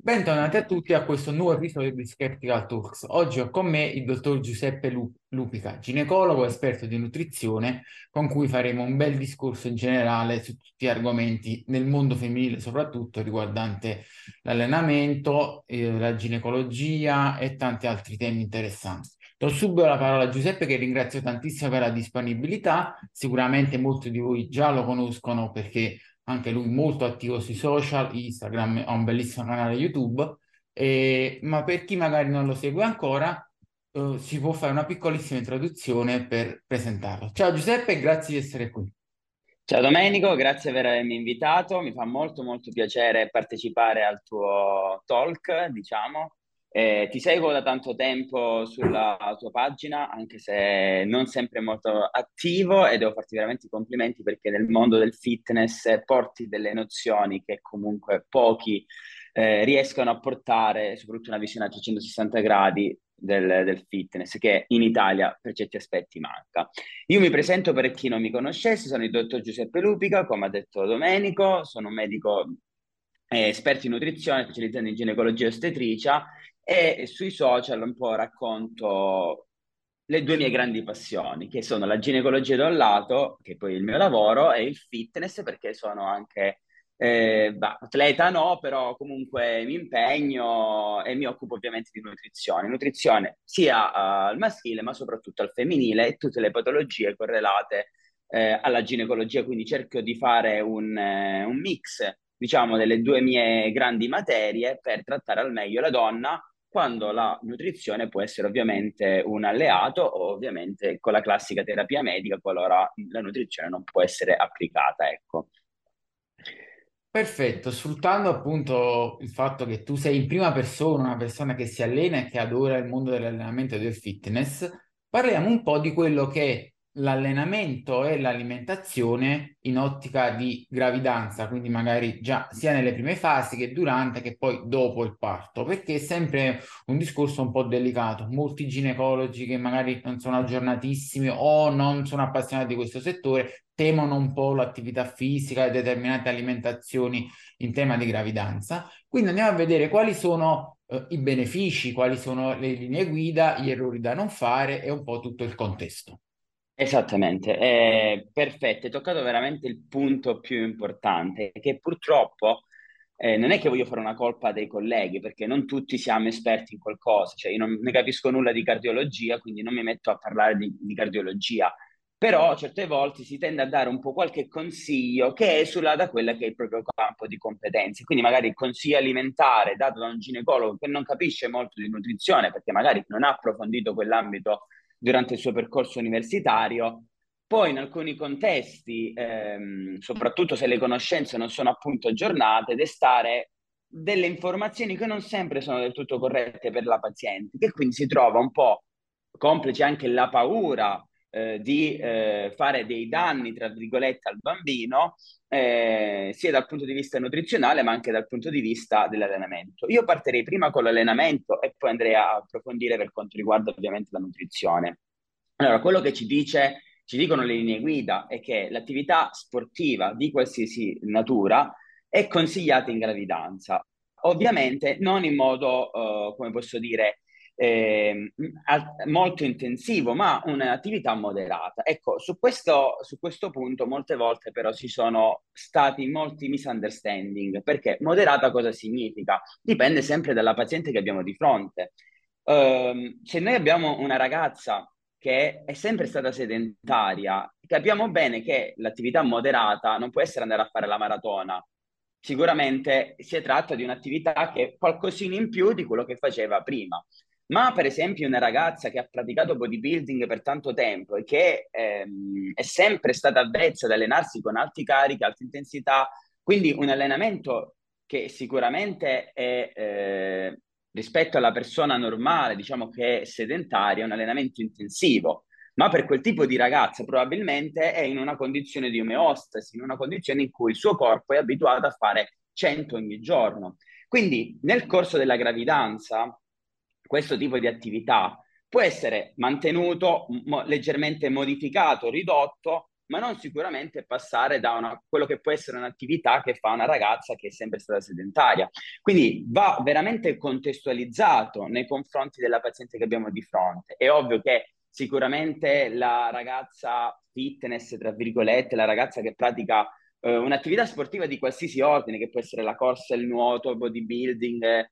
Bentornati a tutti a questo nuovo episodio di Skeptical Talks. Oggi ho con me il dottor Giuseppe Lu- Lupica, ginecologo esperto di nutrizione, con cui faremo un bel discorso in generale su tutti gli argomenti nel mondo femminile, soprattutto riguardante l'allenamento, eh, la ginecologia e tanti altri temi interessanti. Do subito la parola a Giuseppe che ringrazio tantissimo per la disponibilità. Sicuramente molti di voi già lo conoscono perché anche lui molto attivo sui social, Instagram, ha un bellissimo canale YouTube, e, ma per chi magari non lo segue ancora, eh, si può fare una piccolissima introduzione per presentarlo. Ciao Giuseppe grazie di essere qui. Ciao Domenico, grazie per avermi invitato, mi fa molto molto piacere partecipare al tuo talk, diciamo. Eh, ti seguo da tanto tempo sulla tua pagina, anche se non sempre molto attivo, e devo farti veramente i complimenti perché nel mondo del fitness porti delle nozioni che comunque pochi eh, riescono a portare, soprattutto una visione a 360 gradi del, del, fitness, che in Italia per certi aspetti manca. Io mi presento per chi non mi conoscesse, sono il dottor Giuseppe Lupica, come ha detto Domenico, sono un medico eh, esperto in nutrizione, specializzato in ginecologia ostetricia e sui social un po' racconto le due mie grandi passioni, che sono la ginecologia da un lato, che poi è il mio lavoro, e il fitness, perché sono anche eh, bah, atleta no, però comunque mi impegno e mi occupo ovviamente di nutrizione. Nutrizione sia uh, al maschile, ma soprattutto al femminile e tutte le patologie correlate eh, alla ginecologia, quindi cerco di fare un, eh, un mix, diciamo, delle due mie grandi materie per trattare al meglio la donna quando la nutrizione può essere ovviamente un alleato o ovviamente con la classica terapia medica qualora la nutrizione non può essere applicata, ecco. Perfetto, sfruttando appunto il fatto che tu sei in prima persona una persona che si allena e che adora il mondo dell'allenamento e del fitness, parliamo un po' di quello che l'allenamento e l'alimentazione in ottica di gravidanza, quindi magari già sia nelle prime fasi che durante che poi dopo il parto, perché è sempre un discorso un po' delicato. Molti ginecologi che magari non sono aggiornatissimi o non sono appassionati di questo settore temono un po' l'attività fisica e determinate alimentazioni in tema di gravidanza. Quindi andiamo a vedere quali sono eh, i benefici, quali sono le linee guida, gli errori da non fare e un po' tutto il contesto. Esattamente, eh, perfetto, hai toccato veramente il punto più importante, che purtroppo eh, non è che voglio fare una colpa dei colleghi, perché non tutti siamo esperti in qualcosa, cioè io non ne capisco nulla di cardiologia, quindi non mi metto a parlare di, di cardiologia, però certe volte si tende a dare un po' qualche consiglio che esula da quella che è il proprio campo di competenze. Quindi magari il consiglio alimentare dato da un ginecologo che non capisce molto di nutrizione perché magari non ha approfondito quell'ambito durante il suo percorso universitario. Poi in alcuni contesti, ehm, soprattutto se le conoscenze non sono appunto aggiornate, destare delle informazioni che non sempre sono del tutto corrette per la paziente, che quindi si trova un po' complice anche la paura eh, di eh, fare dei danni, tra virgolette, al bambino, eh, sia dal punto di vista nutrizionale, ma anche dal punto di vista dell'allenamento. Io partirei prima con l'allenamento e poi andrei a approfondire per quanto riguarda ovviamente la nutrizione. Allora, quello che ci dice, ci dicono le linee guida è che l'attività sportiva di qualsiasi natura è consigliata in gravidanza. Ovviamente non in modo, uh, come posso dire, eh, molto intensivo, ma un'attività moderata. Ecco, su questo, su questo punto molte volte però ci sono stati molti misunderstanding, perché moderata cosa significa? Dipende sempre dalla paziente che abbiamo di fronte. Uh, se noi abbiamo una ragazza che è sempre stata sedentaria, capiamo bene che l'attività moderata non può essere andare a fare la maratona. Sicuramente si tratta di un'attività che è qualcosina in più di quello che faceva prima. Ma per esempio una ragazza che ha praticato bodybuilding per tanto tempo e che ehm, è sempre stata avvezza ad allenarsi con alti carichi, alta intensità, quindi un allenamento che sicuramente è eh, rispetto alla persona normale, diciamo che è sedentaria, un allenamento intensivo, ma per quel tipo di ragazza probabilmente è in una condizione di omeostasi, in una condizione in cui il suo corpo è abituato a fare 100 ogni giorno. Quindi nel corso della gravidanza questo tipo di attività può essere mantenuto, mo- leggermente modificato, ridotto, ma non sicuramente passare da una, quello che può essere un'attività che fa una ragazza che è sempre stata sedentaria. Quindi va veramente contestualizzato nei confronti della paziente che abbiamo di fronte. È ovvio che sicuramente la ragazza fitness, tra virgolette, la ragazza che pratica eh, un'attività sportiva di qualsiasi ordine, che può essere la corsa, il nuoto, il bodybuilding, eh,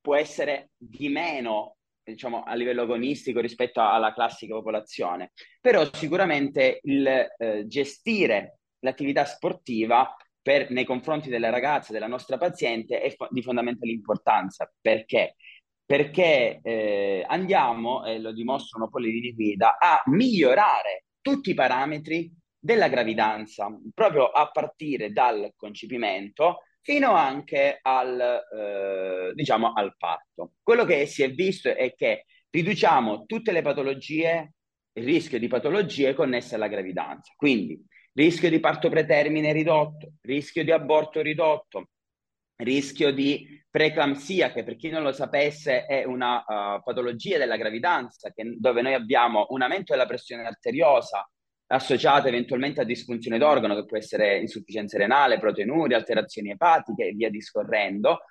può essere di meno diciamo, a livello agonistico rispetto alla classica popolazione. Però sicuramente il eh, gestire l'attività sportiva per, nei confronti della ragazza, della nostra paziente, è fo- di fondamentale importanza. Perché? Perché eh, andiamo, e lo dimostrano poi le linee guida, a migliorare tutti i parametri della gravidanza, proprio a partire dal concepimento fino anche al, eh, diciamo, al parto. Quello che si è visto è che riduciamo tutte le patologie, il rischio di patologie connesse alla gravidanza. Quindi rischio di parto pretermine ridotto, rischio di aborto ridotto, rischio di preeclampsia, che per chi non lo sapesse è una uh, patologia della gravidanza, che, dove noi abbiamo un aumento della pressione arteriosa, associate eventualmente a disfunzione d'organo, che può essere insufficienza renale, proteinuria, alterazioni epatiche e via discorrendo,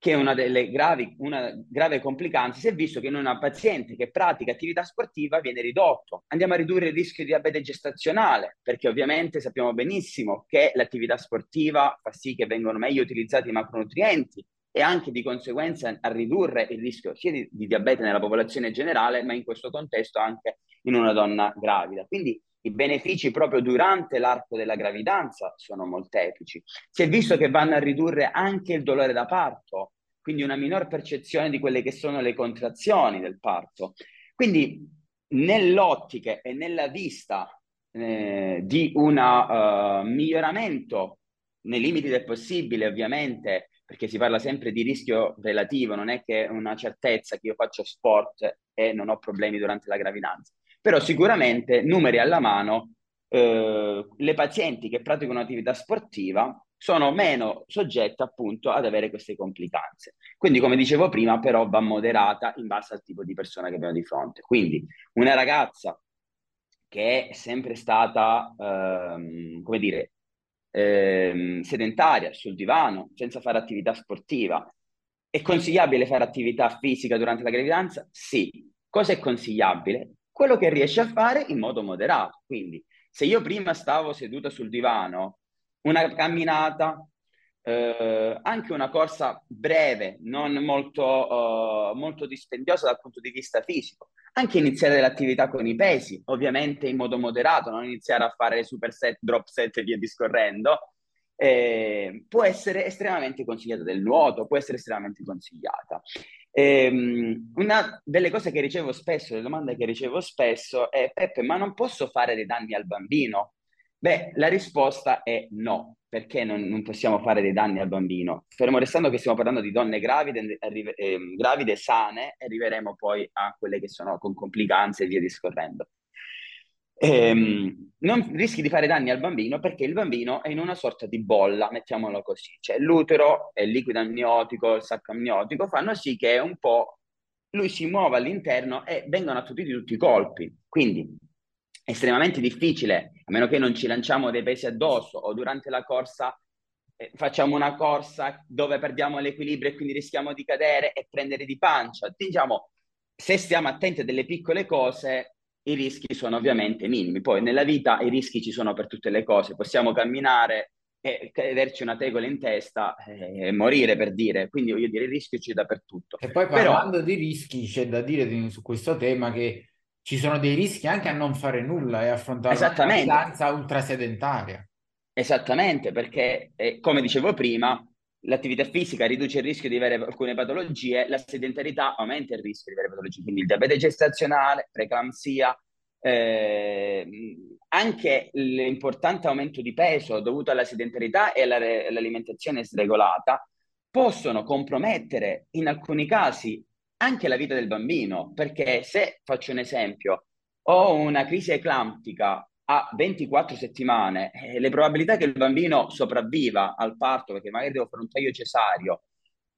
che è una delle gravi, una grave complicanza, si è visto che in una paziente che pratica attività sportiva viene ridotto. Andiamo a ridurre il rischio di diabete gestazionale, perché ovviamente sappiamo benissimo che l'attività sportiva fa sì che vengano meglio utilizzati i macronutrienti e anche di conseguenza a ridurre il rischio sia di, di diabete nella popolazione generale, ma in questo contesto anche in una donna gravida. Quindi i benefici proprio durante l'arco della gravidanza sono molteplici. Si è visto che vanno a ridurre anche il dolore da parto, quindi una minor percezione di quelle che sono le contrazioni del parto. Quindi nell'ottica e nella vista eh, di un uh, miglioramento nei limiti del possibile, ovviamente, perché si parla sempre di rischio relativo, non è che una certezza che io faccio sport e non ho problemi durante la gravidanza però sicuramente numeri alla mano, eh, le pazienti che praticano un'attività sportiva sono meno soggette appunto ad avere queste complicanze. Quindi, come dicevo prima, però va moderata in base al tipo di persona che abbiamo di fronte. Quindi, una ragazza che è sempre stata, ehm, come dire, ehm, sedentaria sul divano, senza fare attività sportiva, è consigliabile fare attività fisica durante la gravidanza? Sì. Cosa è consigliabile? Quello che riesci a fare in modo moderato. Quindi, se io prima stavo seduta sul divano, una camminata, eh, anche una corsa breve, non molto, uh, molto dispendiosa dal punto di vista fisico, anche iniziare l'attività con i pesi, ovviamente in modo moderato, non iniziare a fare super set, drop set e via discorrendo, eh, può essere estremamente consigliata del nuoto, può essere estremamente consigliata. Ehm, una delle cose che ricevo spesso, le domande che ricevo spesso è Peppe, ma non posso fare dei danni al bambino? Beh, la risposta è no, perché non, non possiamo fare dei danni al bambino. Fermo restando che stiamo parlando di donne gravide, arrive, eh, gravide sane, arriveremo poi a quelle che sono con complicanze e via discorrendo ehm, non rischi di fare danni al bambino perché il bambino è in una sorta di bolla, mettiamolo così, cioè l'utero il liquido amniotico, il sacco amniotico fanno sì che un po' lui si muova all'interno e vengono attutiti tutti i colpi. Quindi è estremamente difficile, a meno che non ci lanciamo dei pesi addosso o durante la corsa eh, facciamo una corsa dove perdiamo l'equilibrio e quindi rischiamo di cadere e prendere di pancia. Diciamo, se stiamo attenti a delle piccole cose, i rischi sono ovviamente minimi. Poi nella vita i rischi ci sono per tutte le cose, possiamo camminare e averci una tegola in testa e morire per dire, quindi voglio dire il rischio c'è dappertutto. E poi parlando Però, di rischi c'è da dire su questo tema che ci sono dei rischi anche a non fare nulla e affrontare una distanza ultrasedentaria. Esattamente, perché eh, come dicevo prima, l'attività fisica riduce il rischio di avere alcune patologie, la sedentarietà aumenta il rischio di avere patologie, quindi il diabete gestazionale, preeclampsia, eh, anche l'importante aumento di peso dovuto alla sedentarietà e alla, all'alimentazione sregolata possono compromettere in alcuni casi anche la vita del bambino, perché se faccio un esempio, ho una crisi eclamptica a 24 settimane, eh, le probabilità che il bambino sopravviva al parto, perché magari devo fare un taglio cesario,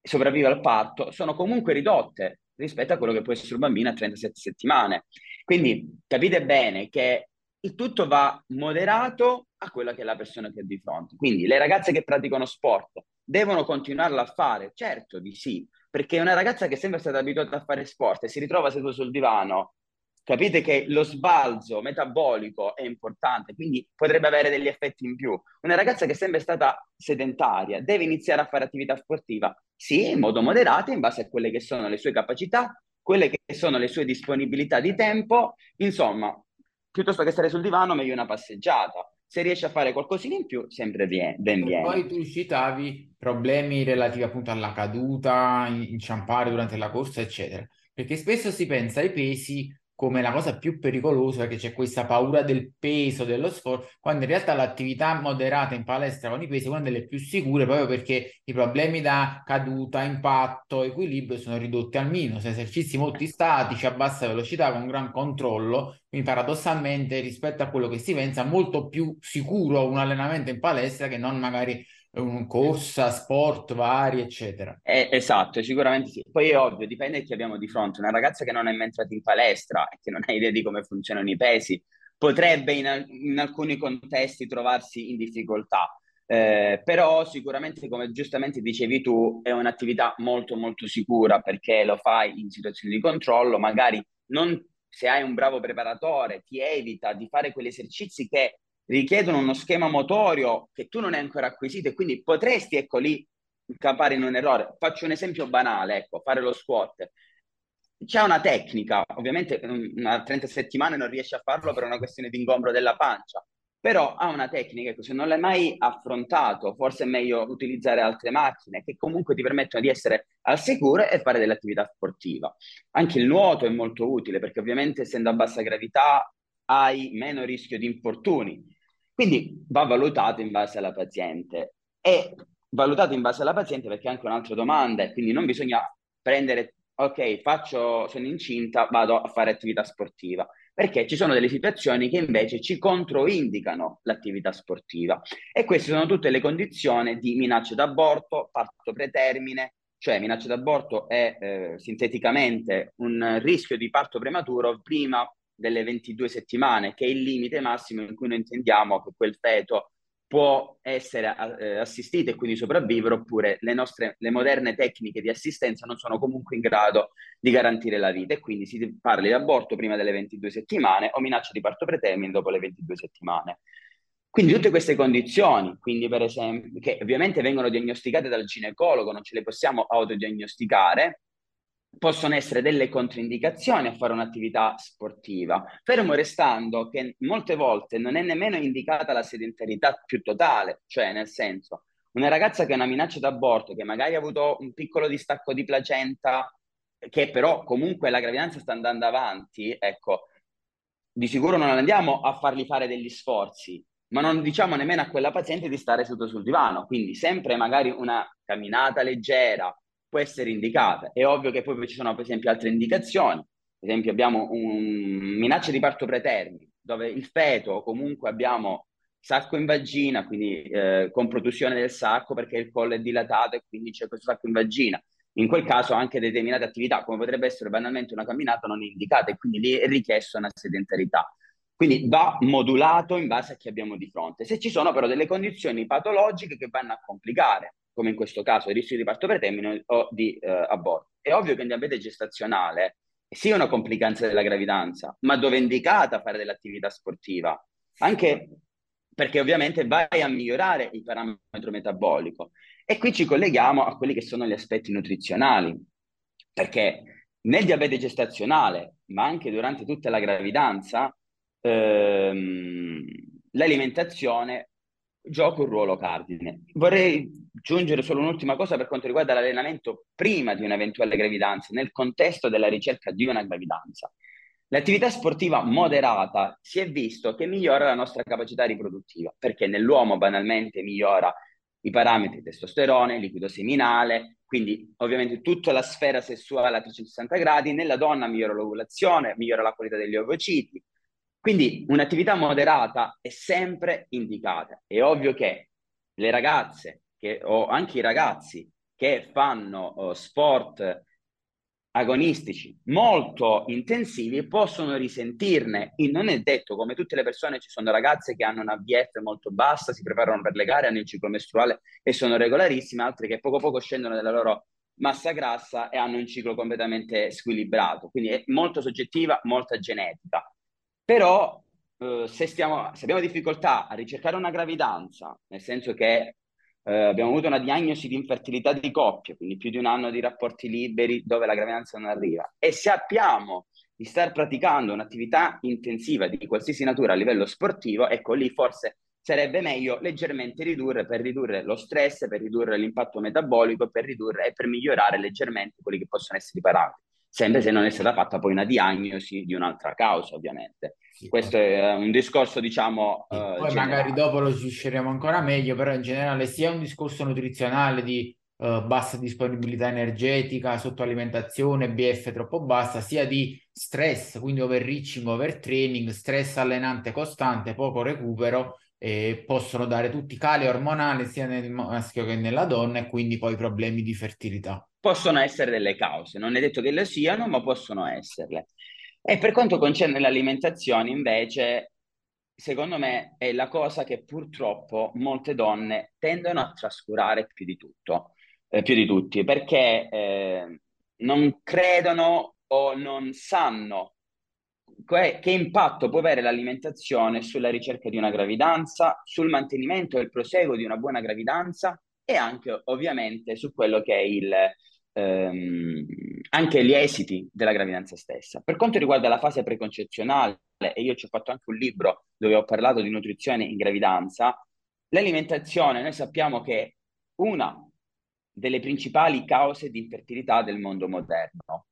sopravviva al parto, sono comunque ridotte rispetto a quello che può essere un bambino a 37 settimane. Quindi capite bene che il tutto va moderato a quella che è la persona che è di fronte. Quindi le ragazze che praticano sport devono continuarla a fare? Certo di sì, perché una ragazza che è sempre stata abituata a fare sport e si ritrova seduta sul divano, capite che lo sbalzo metabolico è importante, quindi potrebbe avere degli effetti in più. Una ragazza che è sempre stata sedentaria deve iniziare a fare attività sportiva, sì, in modo moderato, in base a quelle che sono le sue capacità, quelle che sono le sue disponibilità di tempo, insomma, piuttosto che stare sul divano, meglio una passeggiata. Se riesci a fare qualcosina in più, sempre ben viene. Poi tu citavi problemi relativi appunto alla caduta, inciampare durante la corsa, eccetera. Perché spesso si pensa ai pesi come la cosa più pericolosa, perché c'è questa paura del peso, dello sforzo, quando in realtà l'attività moderata in palestra con i pesi è una delle più sicure proprio perché i problemi da caduta, impatto, equilibrio sono ridotti al minimo. Se esercizi molto statici, a bassa velocità, con gran controllo, quindi paradossalmente rispetto a quello che si pensa, molto più sicuro un allenamento in palestra che non magari corsa, sport vari, eccetera. Eh, esatto, sicuramente sì. Poi è ovvio, dipende chi abbiamo di fronte. Una ragazza che non è mai entrata in palestra e che non ha idea di come funzionano i pesi, potrebbe in, in alcuni contesti trovarsi in difficoltà. Eh, però sicuramente, come giustamente dicevi tu, è un'attività molto molto sicura perché lo fai in situazioni di controllo, magari non, se hai un bravo preparatore ti evita di fare quegli esercizi che richiedono uno schema motorio che tu non hai ancora acquisito e quindi potresti, ecco lì, incappare in un errore. Faccio un esempio banale, ecco, fare lo squat. C'è una tecnica, ovviamente a 30 settimane non riesci a farlo per una questione di ingombro della pancia, però ha una tecnica, ecco, se non l'hai mai affrontato, forse è meglio utilizzare altre macchine che comunque ti permettono di essere al sicuro e fare dell'attività sportiva. Anche il nuoto è molto utile perché ovviamente essendo a bassa gravità hai meno rischio di infortuni quindi va valutato in base alla paziente. E valutato in base alla paziente perché è anche un'altra domanda, quindi non bisogna prendere, ok, faccio, sono incinta, vado a fare attività sportiva, perché ci sono delle situazioni che invece ci controindicano l'attività sportiva. E queste sono tutte le condizioni di minaccia d'aborto, parto pretermine, cioè minaccia d'aborto è eh, sinteticamente un rischio di parto prematuro prima delle 22 settimane, che è il limite massimo in cui noi intendiamo che quel feto può essere eh, assistito e quindi sopravvivere, oppure le nostre le moderne tecniche di assistenza non sono comunque in grado di garantire la vita. E quindi si parla di aborto prima delle 22 settimane o minaccia di parto pretermine dopo le 22 settimane. Quindi tutte queste condizioni, esempio, che ovviamente vengono diagnosticate dal ginecologo, non ce le possiamo autodiagnosticare, possono essere delle controindicazioni a fare un'attività sportiva, fermo restando che molte volte non è nemmeno indicata la sedentarietà più totale, cioè nel senso una ragazza che ha una minaccia d'aborto, che magari ha avuto un piccolo distacco di placenta, che però comunque la gravidanza sta andando avanti, ecco, di sicuro non andiamo a fargli fare degli sforzi, ma non diciamo nemmeno a quella paziente di stare seduto sul divano, quindi sempre magari una camminata leggera, può essere indicata. È ovvio che poi ci sono per esempio altre indicazioni, per esempio abbiamo un minaccia di parto pretermine, dove il feto comunque abbiamo sacco in vagina, quindi eh, con protusione del sacco perché il collo è dilatato e quindi c'è questo sacco in vagina. In quel caso anche determinate attività, come potrebbe essere banalmente una camminata, non indicata e quindi lì è richiesto una sedentarietà. Quindi va modulato in base a chi abbiamo di fronte. Se ci sono però delle condizioni patologiche che vanno a complicare come in questo caso il rischio di parto pretermine o di eh, aborto. È ovvio che il diabete gestazionale sia una complicanza della gravidanza, ma dove è indicata fare dell'attività sportiva, anche perché ovviamente vai a migliorare il parametro metabolico. E qui ci colleghiamo a quelli che sono gli aspetti nutrizionali, perché nel diabete gestazionale, ma anche durante tutta la gravidanza, ehm, l'alimentazione gioca un ruolo cardine. Vorrei aggiungere solo un'ultima cosa per quanto riguarda l'allenamento prima di un'eventuale gravidanza, nel contesto della ricerca di una gravidanza. L'attività sportiva moderata si è visto che migliora la nostra capacità riproduttiva, perché nell'uomo banalmente migliora i parametri di testosterone, liquido seminale, quindi ovviamente tutta la sfera sessuale a 360 gradi, nella donna migliora l'ovulazione, migliora la qualità degli ovociti, quindi un'attività moderata è sempre indicata. È ovvio che le ragazze che, o anche i ragazzi che fanno uh, sport agonistici molto intensivi possono risentirne. E non è detto, come tutte le persone, ci sono ragazze che hanno una BF molto bassa, si preparano per le gare, hanno il ciclo mestruale e sono regolarissime, altre che poco poco scendono dalla loro massa grassa e hanno un ciclo completamente squilibrato. Quindi è molto soggettiva, molta genetica. Però eh, se, stiamo, se abbiamo difficoltà a ricercare una gravidanza, nel senso che eh, abbiamo avuto una diagnosi di infertilità di coppia, quindi più di un anno di rapporti liberi dove la gravidanza non arriva, e sappiamo di star praticando un'attività intensiva di qualsiasi natura a livello sportivo, ecco lì forse sarebbe meglio leggermente ridurre per ridurre lo stress, per ridurre l'impatto metabolico, per ridurre e per migliorare leggermente quelli che possono essere i parametri sempre se non è stata fatta poi una diagnosi di un'altra causa, ovviamente. Sì, Questo è un discorso, diciamo. Sì, uh, poi generale. magari dopo lo svisceremo ancora meglio, però in generale sia un discorso nutrizionale di uh, bassa disponibilità energetica, sottoalimentazione, BF troppo bassa, sia di stress, quindi overreaching, overtraining, stress allenante costante, poco recupero. E possono dare tutti cali ormonali sia nel maschio che nella donna e quindi poi problemi di fertilità possono essere delle cause, non è detto che le siano, ma possono esserle. E per quanto concerne l'alimentazione, invece, secondo me è la cosa che purtroppo molte donne tendono a trascurare più di tutto, eh, più di tutti, perché eh, non credono o non sanno che impatto può avere l'alimentazione sulla ricerca di una gravidanza, sul mantenimento e il proseguo di una buona gravidanza e anche ovviamente su quello che è il, ehm, anche gli esiti della gravidanza stessa. Per quanto riguarda la fase preconcezionale, e io ci ho fatto anche un libro dove ho parlato di nutrizione in gravidanza, l'alimentazione, noi sappiamo che è una delle principali cause di infertilità del mondo moderno.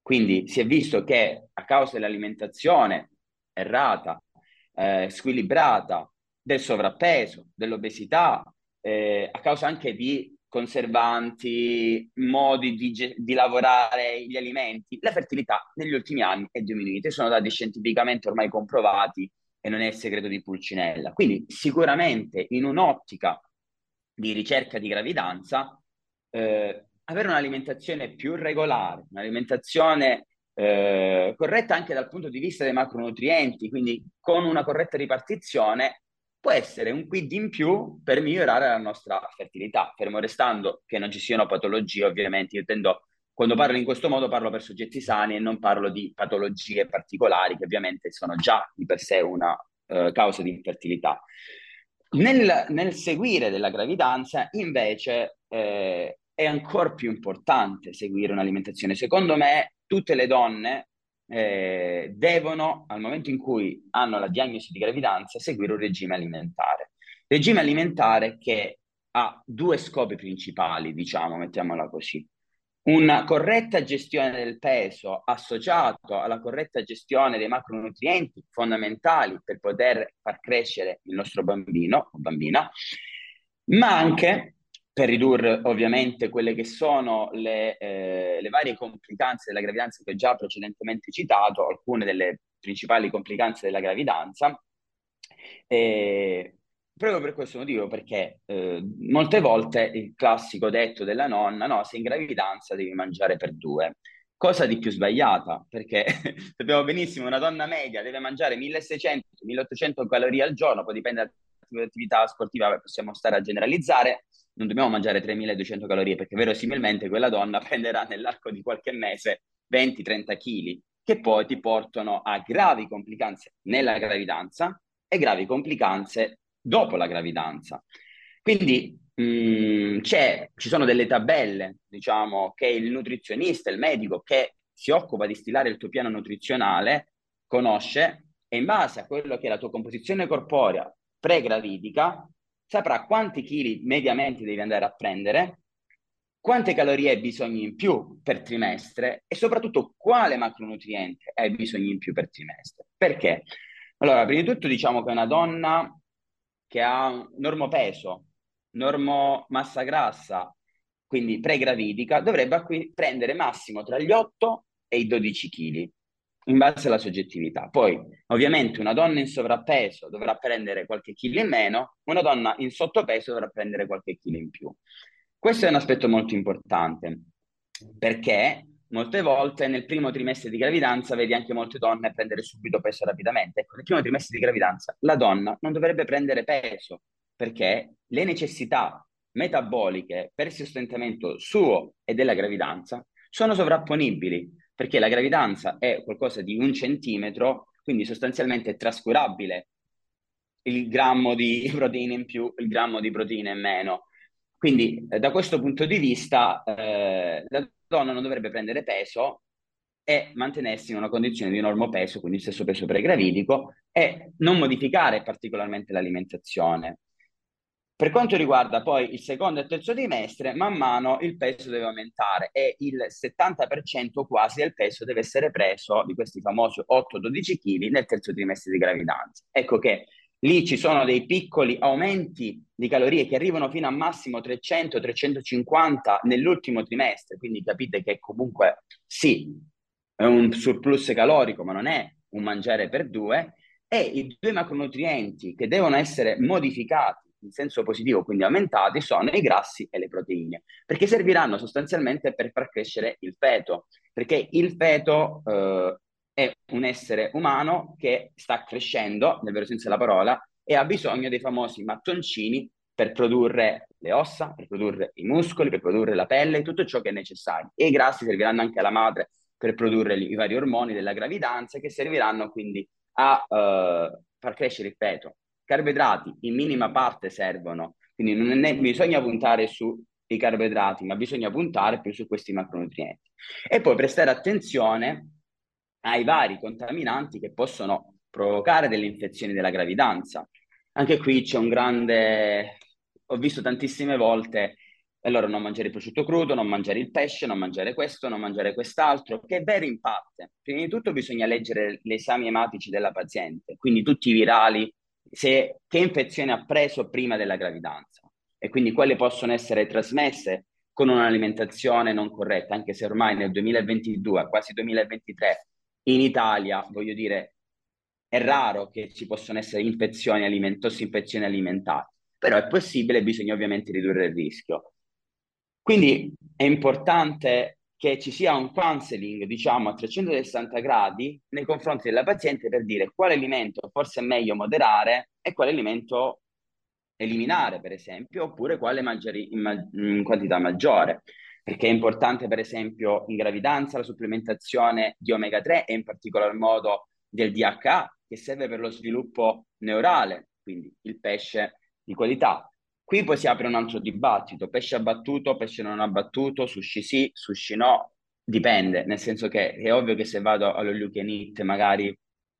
Quindi si è visto che a causa dell'alimentazione errata, eh, squilibrata, del sovrappeso, dell'obesità, eh, a causa anche di conservanti, modi di, di, lavorare gli alimenti, la fertilità negli ultimi anni è diminuita. Sono dati scientificamente ormai comprovati e non è il segreto di Pulcinella. Quindi sicuramente in un'ottica di ricerca di gravidanza, eh, avere un'alimentazione più regolare, un'alimentazione eh, corretta anche dal punto di vista dei macronutrienti, quindi con una corretta ripartizione, può essere un quid in più per migliorare la nostra fertilità, fermo restando che non ci siano patologie, ovviamente. Io tendo, quando parlo in questo modo, parlo per soggetti sani e non parlo di patologie particolari, che ovviamente sono già di per sé una uh, causa di infertilità. Nel, nel, seguire della gravidanza, invece, eh, è ancora più importante seguire un'alimentazione. Secondo me, tutte le donne eh, devono, al momento in cui hanno la diagnosi di gravidanza, seguire un regime alimentare. Regime alimentare che ha due scopi principali, diciamo, mettiamola così. Una corretta gestione del peso associato alla corretta gestione dei macronutrienti fondamentali per poter far crescere il nostro bambino o bambina, ma anche per ridurre ovviamente quelle che sono le, eh, le, varie complicanze della gravidanza che ho già precedentemente citato, alcune delle principali complicanze della gravidanza. E proprio per questo motivo, perché eh, molte volte il classico detto della nonna, no, se in gravidanza devi mangiare per due. Cosa di più sbagliata, perché sappiamo benissimo una donna media deve mangiare 1600-1800 calorie al giorno, poi dipende dall'attività sportiva, possiamo stare a generalizzare, non dobbiamo mangiare 3200 calorie perché verosimilmente quella donna prenderà nell'arco di qualche mese 20-30 kg che poi ti portano a gravi complicanze nella gravidanza e gravi complicanze dopo la gravidanza. Quindi mh, mm, ci sono delle tabelle, diciamo, che il nutrizionista, il medico che si occupa di stilare il tuo piano nutrizionale conosce e in base a quello che è la tua composizione corporea pre-gravidica saprà quanti chili mediamente devi andare a prendere, quante calorie hai bisogno in più per trimestre e soprattutto quale macronutriente hai bisogno in più per trimestre. Perché? Allora, prima di tutto diciamo che una donna che ha un normopeso, normo massa grassa, quindi pregravidica, dovrebbe acqu- prendere massimo tra gli 8 e i 12 kg in base alla soggettività. Poi, ovviamente, una donna in sovrappeso dovrà prendere qualche chilo in meno, una donna in sottopeso dovrà prendere qualche chilo in più. Questo è un aspetto molto importante perché molte volte nel primo trimestre di gravidanza vedi anche molte donne prendere subito peso rapidamente. Ecco, nel primo trimestre di gravidanza la donna non dovrebbe prendere peso perché le necessità metaboliche per il sostentamento suo e della gravidanza sono sovrapponibili perché la gravidanza è qualcosa di un centimetro, quindi sostanzialmente è trascurabile il grammo di proteine in più, il grammo di proteine in meno. Quindi eh, da questo punto di vista eh, la donna non dovrebbe prendere peso e mantenersi in una condizione di normopeso, quindi stesso peso pregravidico, e non modificare particolarmente l'alimentazione. Per quanto riguarda poi il secondo e terzo trimestre, man mano il peso deve aumentare e il 70% quasi del peso deve essere preso di questi famosi 8-12 kg nel terzo trimestre di gravidanza. Ecco che lì ci sono dei piccoli aumenti di calorie che arrivano fino a massimo 300-350 nell'ultimo trimestre, quindi capite che comunque sì, è un surplus calorico, ma non è un mangiare per due, e i due macronutrienti che devono essere modificati in senso positivo, quindi aumentati, sono i grassi e le proteine, perché serviranno sostanzialmente per far crescere il feto, perché il feto eh, è un essere umano che sta crescendo, nel vero senso della parola, e ha bisogno dei famosi mattoncini per produrre le ossa, per produrre i muscoli, per produrre la pelle, tutto ciò che è necessario. E i grassi serviranno anche alla madre per produrre i vari ormoni della gravidanza che serviranno quindi a uh, far crescere il feto carboidrati in minima parte servono, quindi non è, bisogna puntare sui carboidrati, ma bisogna puntare più su questi macronutrienti. E poi prestare attenzione ai vari contaminanti che possono provocare delle infezioni della gravidanza. Anche qui c'è un grande... Ho visto tantissime volte allora non mangiare il prosciutto crudo, non mangiare il pesce, non mangiare questo, non mangiare quest'altro, che è vero in parte. Prima di tutto bisogna leggere gli esami ematici della paziente, quindi tutti i virali, se, che infezione ha preso prima della gravidanza e quindi quelle possono essere trasmesse con un'alimentazione non corretta, anche se ormai nel 2022, quasi 2023, in Italia, voglio dire, è raro che ci possano essere infezioni alimentari, infezioni alimentari, però è possibile, bisogna ovviamente ridurre il rischio. Quindi è importante che ci sia un counseling, diciamo, a 360 gradi nei confronti della paziente per dire quale alimento forse è meglio moderare e quale alimento eliminare, per esempio, oppure quale mangiare in, ma- in quantità maggiore. Perché è importante, per esempio, in gravidanza la supplementazione di omega 3 e in particolar modo del DHA, che serve per lo sviluppo neurale, quindi il pesce di qualità. Qui poi si apre un altro dibattito, pesce abbattuto, pesce non abbattuto, sushi sì, sushi no, dipende, nel senso che è ovvio che se vado allo you can magari un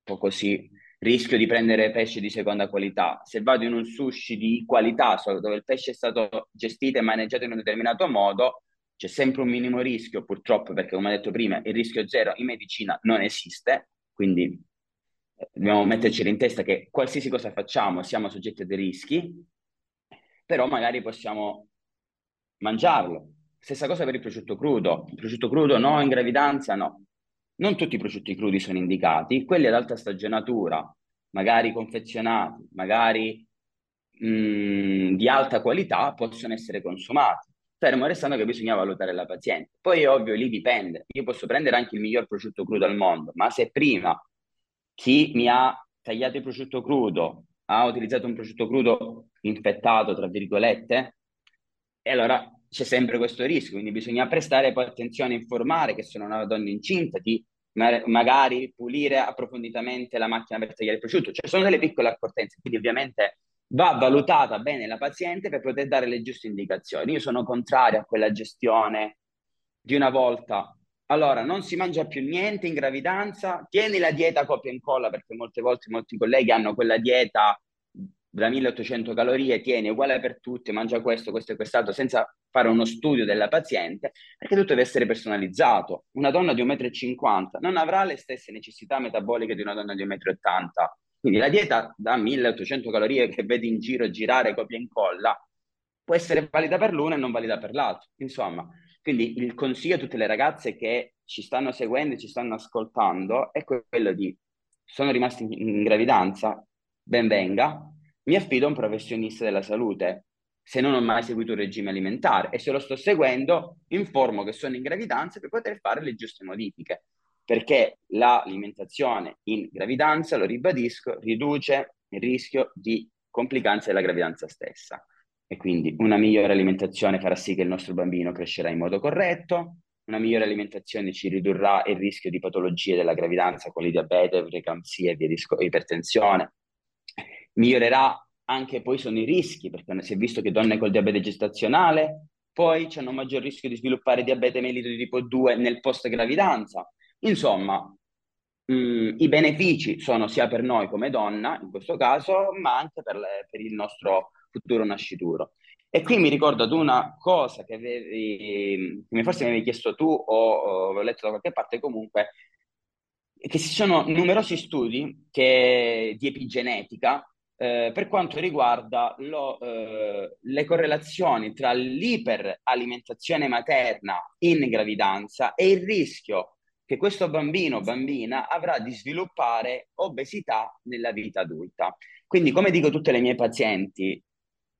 po' così rischio di prendere pesce di seconda qualità. Se vado in un sushi di qualità, dove il pesce è stato gestito e maneggiato in un determinato modo, c'è sempre un minimo rischio, purtroppo, perché come ho detto prima, il rischio zero in medicina non esiste, quindi eh, dobbiamo metterci in testa che qualsiasi cosa facciamo siamo soggetti a dei rischi però magari possiamo mangiarlo. Stessa cosa per il prosciutto crudo. Il prosciutto crudo no, in gravidanza no. Non tutti i prosciutti crudi sono indicati, quelli ad alta stagionatura, magari confezionati, magari mh, mm, di alta qualità, possono essere consumati. Fermo restando che bisogna valutare la paziente. Poi è ovvio, lì dipende. Io posso prendere anche il miglior prosciutto crudo al mondo, ma se prima chi mi ha tagliato il prosciutto crudo ha utilizzato un prosciutto crudo infettato, tra virgolette, e allora c'è sempre questo rischio, quindi bisogna prestare poi attenzione a informare che sono una donna incinta, di magari pulire approfonditamente la macchina per tagliare il prosciutto, cioè sono delle piccole accortenze, quindi ovviamente va valutata bene la paziente per poter dare le giuste indicazioni. Io sono contrario a quella gestione di una volta allora, non si mangia più niente in gravidanza, tieni la dieta copia e incolla, perché molte volte molti colleghi hanno quella dieta da 1800 calorie, tieni uguale per tutti, mangia questo, questo e quest'altro, senza fare uno studio della paziente, perché tutto deve essere personalizzato. Una donna di 1,50 m non avrà le stesse necessità metaboliche di una donna di 1,80 m. Quindi la dieta da 1800 calorie che vedi in giro girare copia e incolla può essere valida per l'una e non valida per l'altro. Insomma, quindi il consiglio a tutte le ragazze che ci stanno seguendo e ci stanno ascoltando è quello di sono rimasti in gravidanza, ben venga, mi affido a un professionista della salute se non ho mai seguito un regime alimentare e se lo sto seguendo informo che sono in gravidanza per poter fare le giuste modifiche perché l'alimentazione in gravidanza, lo ribadisco, riduce il rischio di complicanze della gravidanza stessa. E quindi una migliore alimentazione farà sì che il nostro bambino crescerà in modo corretto, una migliore alimentazione ci ridurrà il rischio di patologie della gravidanza, quali diabete, preeclampsia e ipertensione. Migliorerà anche poi sono i rischi, perché si è visto che donne col diabete gestazionale poi hanno maggior rischio di sviluppare diabete mellito di tipo 2 nel post gravidanza. Insomma, mh, mm, i benefici sono sia per noi come donna, in questo caso, ma anche per, le, per il nostro futuro nascituro. E qui mi ricordo ad una cosa che, avevi, che forse mi avevi chiesto tu o, o avevo letto da qualche parte comunque, che ci sono numerosi studi che, di epigenetica eh, per quanto riguarda lo, eh, le correlazioni tra l'iperalimentazione materna in gravidanza e il rischio che questo bambino o bambina avrà di sviluppare obesità nella vita adulta. Quindi, come dico tutte le mie pazienti,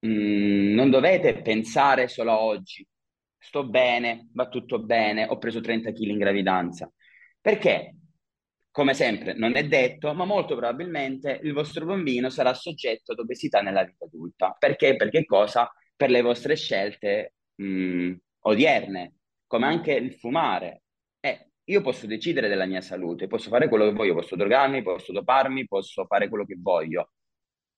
mh, mm, non dovete pensare solo a oggi, sto bene, va tutto bene, ho preso 30 kg in gravidanza. Perché, come sempre, non è detto, ma molto probabilmente il vostro bambino sarà soggetto ad obesità nella vita adulta. Perché? Perché cosa? Per le vostre scelte mh, mm, odierne, come anche il fumare. Eh, io posso decidere della mia salute, posso fare quello che voglio, posso drogarmi, posso doparmi, posso fare quello che voglio.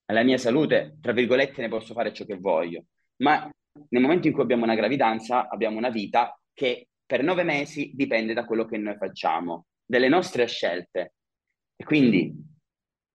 Alla mia salute, tra virgolette, ne posso fare ciò che voglio. Ma nel momento in cui abbiamo una gravidanza, abbiamo una vita che per nove mesi dipende da quello che noi facciamo, dalle nostre scelte. E quindi,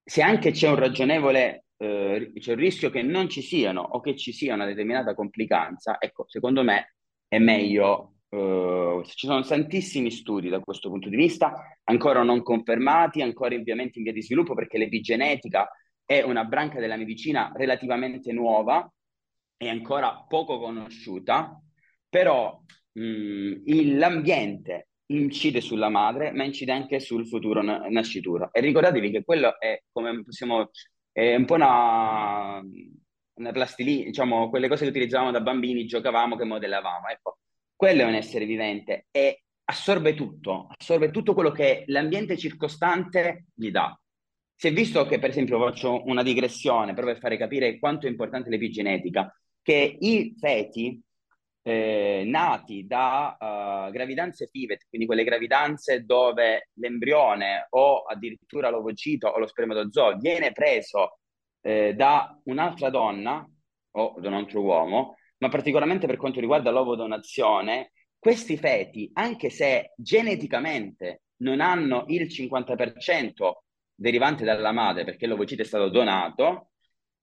se anche c'è un ragionevole, eh, c'è un rischio che non ci siano o che ci sia una determinata complicanza, ecco, secondo me è meglio Uh, ci sono tantissimi studi da questo punto di vista, ancora non confermati, ancora ovviamente in via di sviluppo, perché l'epigenetica è una branca della medicina relativamente nuova e ancora poco conosciuta, però mh, l'ambiente incide sulla madre, ma incide anche sul futuro nascituro. E ricordatevi che quello è come possiamo, è un po' una, una plastilina, diciamo, quelle cose che utilizzavamo da bambini, giocavamo, che modellavamo. Ecco, quello è un essere vivente e assorbe tutto, assorbe tutto quello che l'ambiente circostante gli dà. Si è visto che, per esempio, faccio una digressione proprio per fare capire quanto è importante l'epigenetica, che i feti eh, nati da uh, gravidanze FIVET, quindi quelle gravidanze dove l'embrione o addirittura l'ovocito o lo spermatozoo viene preso eh, da un'altra donna o da un altro uomo, ma particolarmente per quanto riguarda l'ovodonazione, questi feti, anche se geneticamente non hanno il 50% derivante dalla madre perché l'ovocito è stato donato,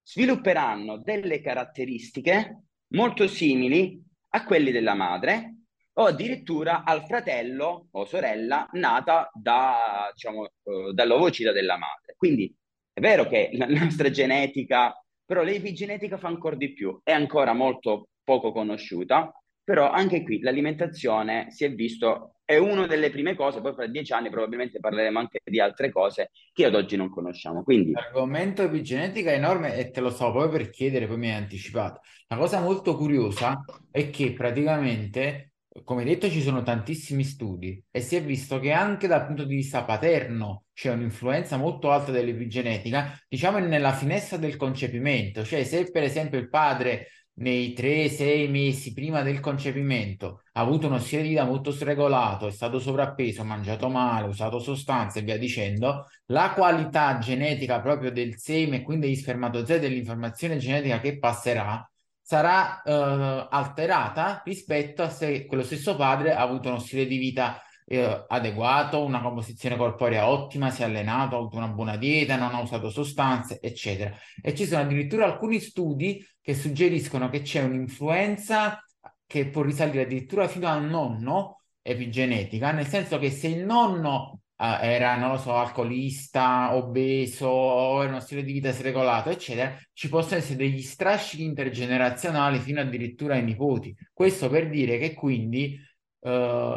svilupperanno delle caratteristiche molto simili a quelli della madre o addirittura al fratello o sorella nata da, diciamo, uh, dall'ovocita della madre. Quindi è vero che la nostra genetica però l'epigenetica fa ancora di più, è ancora molto poco conosciuta, però anche qui l'alimentazione si è visto è una delle prime cose, poi fra dieci anni probabilmente parleremo anche di altre cose che ad oggi non conosciamo. Quindi... L'argomento epigenetica è enorme e te lo stavo proprio per chiedere, poi mi hai anticipato. La cosa molto curiosa è che praticamente come detto, ci sono tantissimi studi e si è visto che anche dal punto di vista paterno c'è un'influenza molto alta dell'epigenetica, diciamo nella finestra del concepimento, cioè se per esempio il padre nei 3-6 mesi prima del concepimento ha avuto uno stile di vita molto sregolato, è stato sovrappeso, mangiato male, usato sostanze e via dicendo, la qualità genetica proprio del seme, quindi degli spermatozoi, dell'informazione genetica che passerà, sarà eh, alterata rispetto a se quello stesso padre ha avuto uno stile di vita eh, adeguato, una composizione corporea ottima, si è allenato, ha avuto una buona dieta, non ha usato sostanze, eccetera. E ci sono addirittura alcuni studi che suggeriscono che c'è un'influenza che può risalire addirittura fino al nonno epigenetica, nel senso che se il nonno uh, era, non lo so, alcolista, obeso, o era uno stile di vita sregolato, eccetera, ci possono essere degli strascichi intergenerazionali fino addirittura ai nipoti. Questo per dire che quindi uh,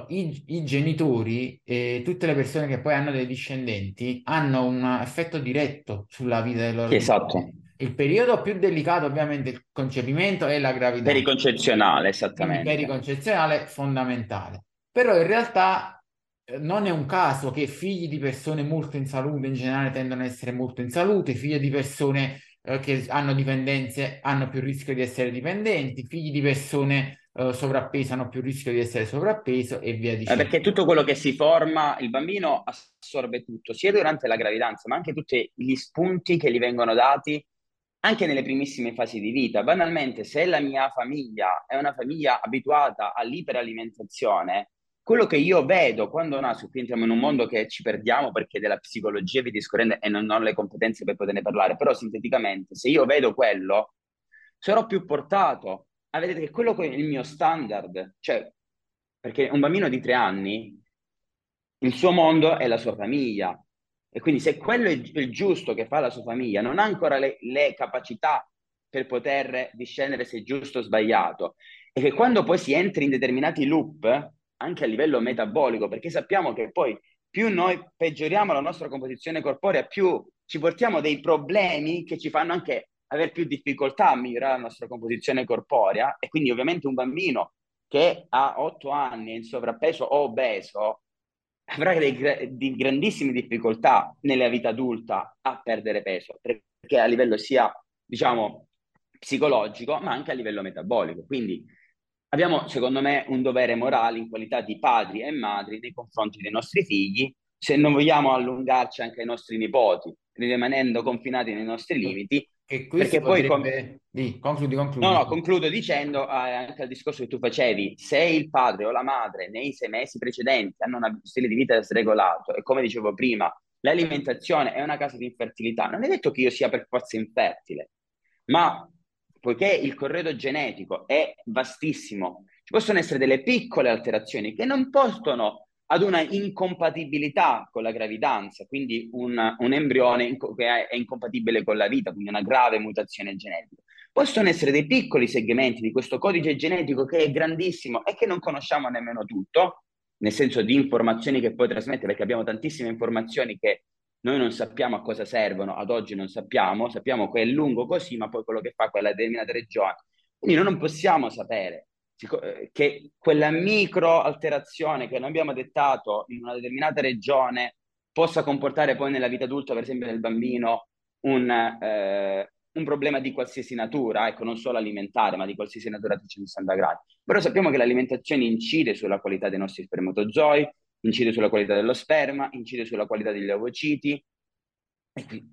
i, i, genitori e tutte le persone che poi hanno dei discendenti hanno un effetto diretto sulla vita dei loro esatto. Il periodo più delicato, ovviamente, il concepimento e la gravidanza. Periconcezionale, esattamente. Periconcezionale fondamentale. Però in realtà eh, non è un caso che figli di persone molto in salute in generale tendono ad essere molto in salute, figli di persone eh, che hanno dipendenze hanno più rischio di essere dipendenti, figli di persone eh, sovrappeso hanno più rischio di essere sovrappeso e via dicendo. Eh, perché tutto quello che si forma, il bambino assorbe tutto, sia durante la gravidanza, ma anche tutti gli spunti che gli vengono dati anche nelle primissime fasi di vita. Banalmente, se la mia famiglia è una famiglia abituata all'iperalimentazione, quello che io vedo quando nasco, qui entriamo in un mondo che ci perdiamo perché della psicologia vi discorrendo e non ho le competenze per poterne parlare, però sinteticamente, se io vedo quello, sarò più portato a vedere che quello è il mio standard, cioè, perché un bambino di tre anni, il suo mondo è la sua famiglia, e quindi se quello è il giusto che fa la sua famiglia, non ha ancora le, le capacità per poter discernere se è giusto o sbagliato, e che quando poi si entra in determinati loop, anche a livello metabolico, perché sappiamo che poi più noi peggioriamo la nostra composizione corporea, più ci portiamo dei problemi che ci fanno anche avere più difficoltà a migliorare la nostra composizione corporea. E quindi ovviamente un bambino che ha 8 anni in sovrappeso o obeso avrà dei, di grandissime difficoltà nella vita adulta a perdere peso, perché a livello sia, diciamo, psicologico, ma anche a livello metabolico. Quindi abbiamo, secondo me, un dovere morale in qualità di padri e madri nei confronti dei nostri figli, se non vogliamo allungarci anche ai nostri nipoti, rimanendo confinati nei nostri limiti, che perché poi potrebbe... Di, concludi, concludi. No, no, concludo dicendo eh, anche al discorso che tu facevi, se il padre o la madre nei sei mesi precedenti hanno un stile di vita sregolato e come dicevo prima, l'alimentazione è una causa di infertilità, non è detto che io sia per forza infertile, ma poiché il corredo genetico è vastissimo, ci possono essere delle piccole alterazioni che non possono ad una incompatibilità con la gravidanza, quindi un, un embrione inco- che è incompatibile con la vita, quindi una grave mutazione genetica. Possono essere dei piccoli segmenti di questo codice genetico che è grandissimo e che non conosciamo nemmeno tutto, nel senso di informazioni che poi trasmette, perché abbiamo tantissime informazioni che noi non sappiamo a cosa servono, ad oggi non sappiamo, sappiamo che è lungo così, ma poi quello che fa quella determinata regione. Quindi noi non possiamo sapere che quella micro alterazione che noi abbiamo dettato in una determinata regione possa comportare poi nella vita adulta, per esempio nel bambino, un, eh, un problema di qualsiasi natura, ecco, non solo alimentare, ma di qualsiasi natura a 360 gradi. Però sappiamo che l'alimentazione incide sulla qualità dei nostri spermatozoi, incide sulla qualità dello sperma, incide sulla qualità degli ovociti,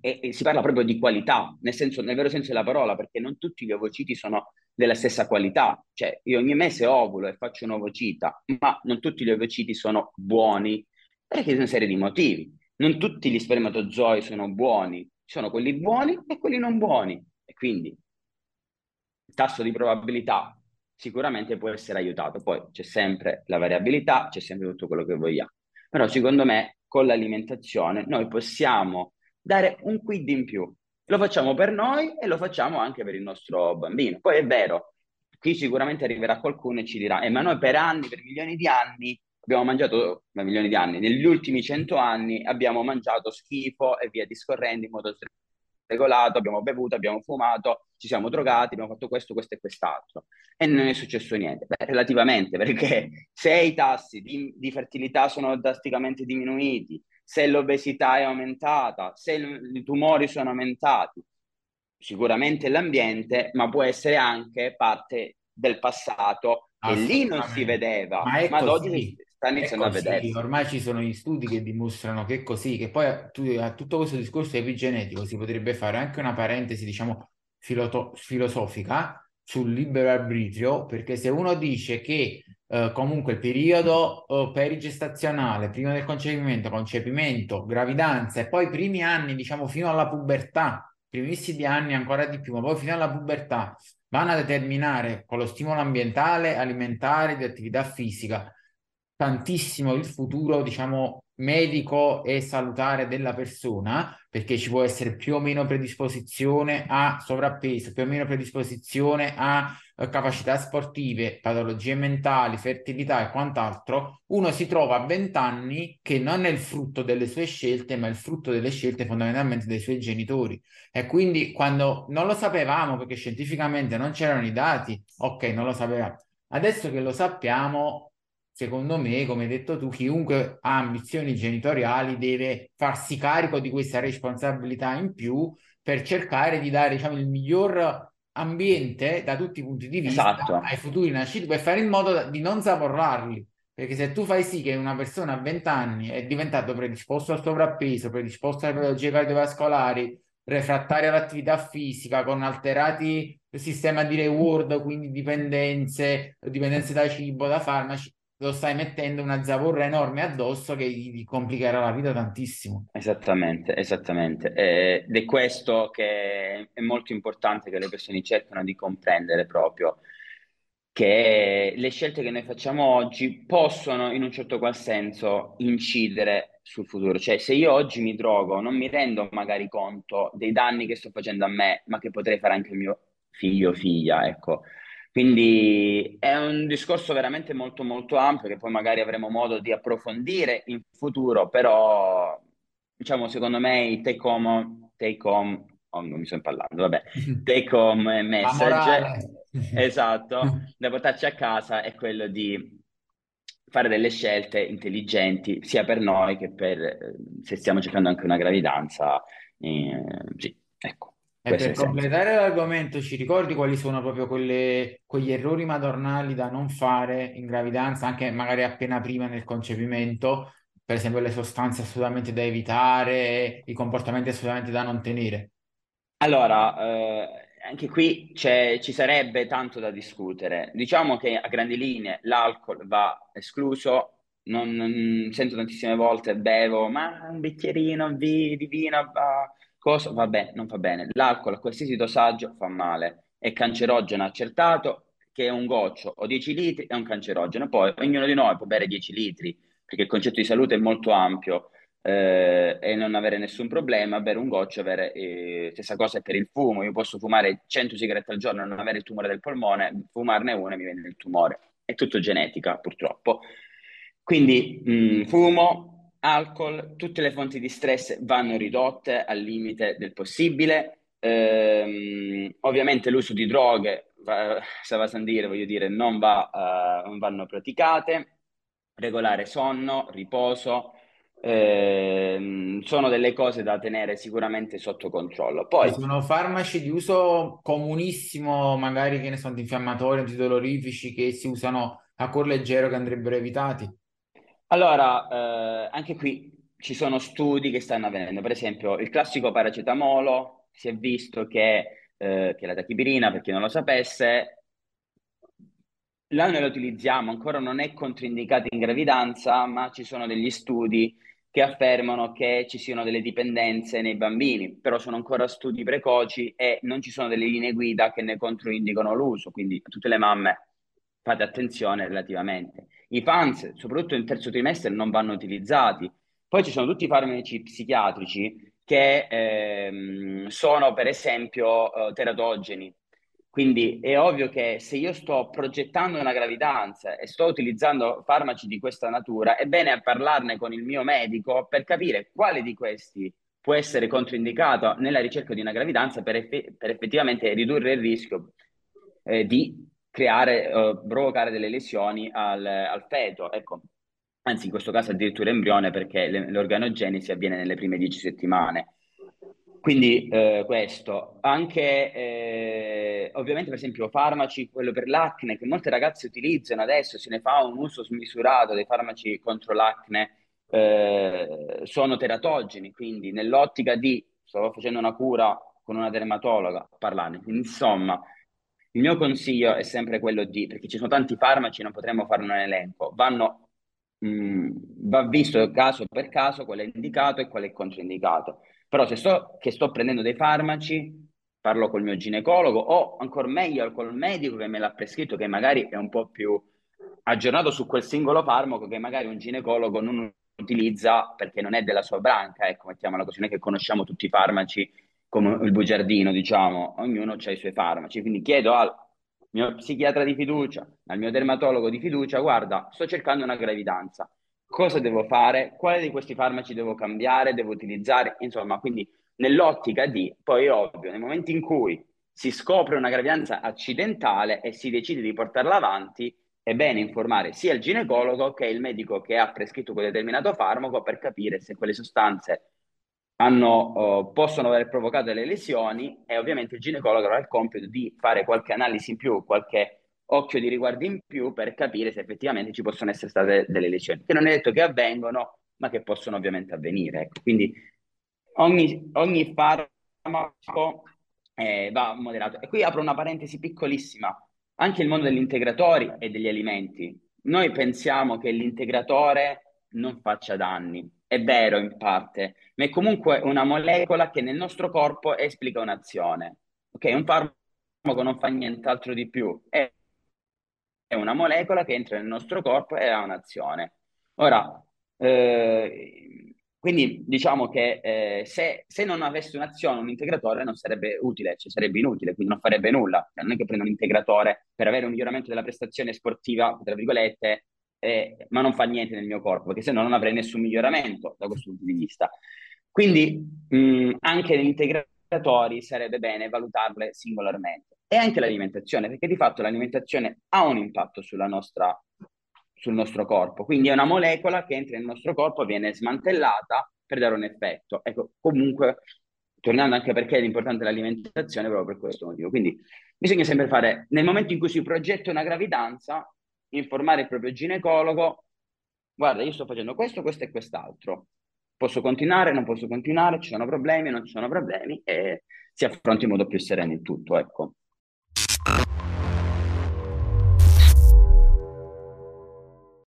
e, e, si parla proprio di qualità, nel, senso, nel vero senso della parola, perché non tutti gli ovociti sono della stessa qualità. Cioè, io ogni mese ovulo e faccio un ovocita, ma non tutti gli ovociti sono buoni, perché c'è una serie di motivi. Non tutti gli spermatozoi sono buoni, ci sono quelli buoni e quelli non buoni. E quindi il tasso di probabilità sicuramente può essere aiutato. Poi c'è sempre la variabilità, c'è sempre tutto quello che vogliamo. Però secondo me con l'alimentazione noi possiamo dare un quid in più. Lo facciamo per noi e lo facciamo anche per il nostro bambino. Poi è vero, qui sicuramente arriverà qualcuno e ci dirà, eh, ma noi per anni, per milioni di anni, abbiamo mangiato, ma milioni di anni, negli ultimi cento anni abbiamo mangiato schifo e via discorrendo in modo regolato, abbiamo bevuto, abbiamo fumato, ci siamo drogati, abbiamo fatto questo, questo e quest'altro. E non è successo niente. Beh, relativamente, perché se i tassi di, di fertilità sono drasticamente diminuiti, se l'obesità è aumentata, se i tumori sono aumentati. Sicuramente l'ambiente, ma può essere anche parte del passato e lì non si vedeva, ma, ma oggi sta iniziando a vedere. Ormai ci sono gli studi che dimostrano che è così, che poi a, a tutto questo discorso epigenetico si potrebbe fare anche una parentesi, diciamo, filosofica sul libero arbitrio, perché se uno dice che eh, comunque il periodo eh, perigestazionale, prima del concepimento, concepimento, gravidanza e poi i primi anni, diciamo fino alla pubertà, primissimi anni ancora di più, ma poi fino alla pubertà, vanno a determinare con lo stimolo ambientale, alimentare, di attività fisica, tantissimo il futuro, diciamo, medico e salutare della persona, perché ci può essere più o meno predisposizione a sovrappeso, più o meno predisposizione a eh, capacità sportive, patologie mentali, fertilità e quant'altro, uno si trova a 20 anni che non è il frutto delle sue scelte, ma è il frutto delle scelte fondamentalmente dei suoi genitori. E quindi quando non lo sapevamo, perché scientificamente non c'erano i dati, ok, non lo sapevamo. Adesso che lo sappiamo, secondo me, come hai detto tu, chiunque ha ambizioni genitoriali deve farsi carico di questa responsabilità in più per cercare di dare, diciamo, il miglior ambiente da tutti i punti di vista Esatto, ai futuri nasciti per fare in modo di non zavorrarli. Perché se tu fai sì che una persona a 20 anni è diventato predisposto al sovrappeso, predisposto alle patologie cardiovascolari, refrattario all'attività fisica, con alterati sistema di reward, quindi dipendenze, dipendenze da cibo, da farmaci, lo stai mettendo una zavorra enorme addosso che gli complicherà la vita tantissimo. esattamente, esattamente. Eh, Ed è questo che è molto importante che le persone cercano di comprendere proprio, che le scelte che noi facciamo oggi possono in un certo qual senso incidere sul futuro. Cioè, se io oggi mi drogo, non mi rendo magari conto dei danni che sto facendo a me, ma che potrei fare anche al mio figlio o figlia, ecco. Quindi è un discorso veramente molto molto ampio che poi magari avremo modo di approfondire in futuro, però diciamo secondo me il take home, take home, oh, non mi sto impallando, vabbè, take home message, esatto, da portarci a casa è quello di fare delle scelte intelligenti sia per noi che per se stiamo cercando anche una gravidanza. eh, sì, ecco, E è per il senso. completare l'argomento, ci ricordi quali sono proprio quelle- quegli errori madornali da non fare in gravidanza, anche magari appena prima nel concepimento, per esempio le sostanze assolutamente da evitare, i comportamenti assolutamente da non tenere? Allora, eh, anche qui c'è- ci sarebbe tanto da discutere. Diciamo che a grandi linee l'alcol va escluso. Non, non- sento tantissime volte bevo, ma un bicchierino di, di vino, va- cosa? Vabbè, non fa bene. L'alcol a qualsiasi dosaggio fa male. È cancerogeno accertato che un goccio o 10 litri è un cancerogeno. Poi ognuno di noi può bere 10 litri, perché il concetto di salute è molto ampio eh, e non avere nessun problema, bere un goccio, avere, eh, stessa cosa per il fumo, io posso fumare 100 sigarette al giorno e non avere il tumore del polmone, fumarne una e mi viene il tumore, è tutto genetica purtroppo. Quindi mh, fumo, alcol, tutte le fonti di stress vanno ridotte al limite del possibile. Ehm, ovviamente l'uso di droghe, va, se va a dire, voglio dire, non va, eh, non vanno praticate. Regolare sonno, riposo, ehm, sono delle cose da tenere sicuramente sotto controllo. Poi, sono farmaci di uso comunissimo, magari che ne sono antinfiammatori, antidolorifici, che si usano a cuor leggero che andrebbero evitati. Allora, eh, anche qui ci sono studi che stanno avvenendo. Per esempio, il classico paracetamolo si è visto che, eh, che la tachipirina, per chi non lo sapesse, Là noi lo utilizziamo, ancora non è controindicato in gravidanza, ma ci sono degli studi che affermano che ci siano delle dipendenze nei bambini, però sono ancora studi precoci e non ci sono delle linee guida che ne controindicano l'uso, quindi a tutte le mamme fate attenzione relativamente. I PANS, soprattutto nel terzo trimestre, non vanno utilizzati. Poi ci sono tutti i farmaci psichiatrici che ehm, sono, per esempio, eh, teratogeni. Quindi è ovvio che se io sto progettando una gravidanza e sto utilizzando farmaci di questa natura, è bene parlarne con il mio medico per capire quale di questi può essere controindicato nella ricerca di una gravidanza per, effe- per effettivamente ridurre il rischio eh, di creare, eh, provocare delle lesioni al, al feto. Ecco, anzi, in questo caso addirittura embrione perché le- l'organogenesi avviene nelle prime dieci settimane. Quindi eh, questo, anche eh, ovviamente per esempio farmaci, quello per l'acne che molte ragazze utilizzano adesso, se ne fa un uso smisurato dei farmaci contro l'acne, eh, sono teratogeni, quindi nell'ottica di, sto facendo una cura con una dermatologa, parlarne, insomma il mio consiglio è sempre quello di, perché ci sono tanti farmaci, non potremmo farne un elenco, vanno, mh, va visto caso per caso qual è indicato e qual è controindicato. Però se so che sto prendendo dei farmaci, parlo col mio ginecologo o ancora meglio col medico che me l'ha prescritto, che magari è un po' più aggiornato su quel singolo farmaco che magari un ginecologo non utilizza perché non è della sua branca, ecco, mettiamola così, non è che conosciamo tutti i farmaci come il bugiardino, diciamo, ognuno ha i suoi farmaci, quindi chiedo al mio psichiatra di fiducia, dal mio dermatologo di fiducia, guarda, sto cercando una gravidanza, cosa devo fare? Quale di questi farmaci devo cambiare, devo utilizzare? Insomma, quindi nell'ottica di, poi ovvio, nel momento in cui si scopre una gravidanza accidentale e si decide di portarla avanti, è bene informare sia il ginecologo che il medico che ha prescritto quel determinato farmaco per capire se quelle sostanze hanno, uh, possono aver provocato delle lesioni e ovviamente il ginecologo avrà il compito di fare qualche analisi in più, qualche occhio di riguardo in più per capire se effettivamente ci possono essere state delle lesioni, che non è detto che avvengono, ma che possono ovviamente avvenire. Ecco. Quindi ogni, ogni farmaco eh, va moderato. E qui apro una parentesi piccolissima, anche il mondo degli integratori e degli alimenti. Noi pensiamo che l'integratore non faccia danni, è vero in parte, ma è comunque una molecola che nel nostro corpo esplica un'azione. Ok, un farmaco non fa nient'altro di più, è, una molecola che entra nel nostro corpo e ha un'azione. Ora, eh, quindi diciamo che eh, se, se, non avesse un'azione, un integratore non sarebbe utile, cioè sarebbe inutile, quindi non farebbe nulla. Cioè, non è che prendo un integratore per avere un miglioramento della prestazione sportiva, tra virgolette, eh, ma non fa niente nel mio corpo, perché se no non avrei nessun miglioramento da questo punto di vista. Quindi mh, anche negli integratori sarebbe bene valutarle singolarmente. E anche l'alimentazione, perché di fatto l'alimentazione ha un impatto nostra sul nostro corpo. Quindi è una molecola che entra nel nostro corpo, viene smantellata per dare un effetto. Ecco, comunque, tornando anche perché è importante l'alimentazione, proprio per questo motivo. Quindi bisogna sempre fare, nel momento in cui si progetta una gravidanza, informare il proprio ginecologo, guarda, io sto facendo questo, questo e quest'altro. Posso continuare, non posso continuare, ci sono problemi, non ci sono problemi e si affronta in modo più sereno il tutto, ecco.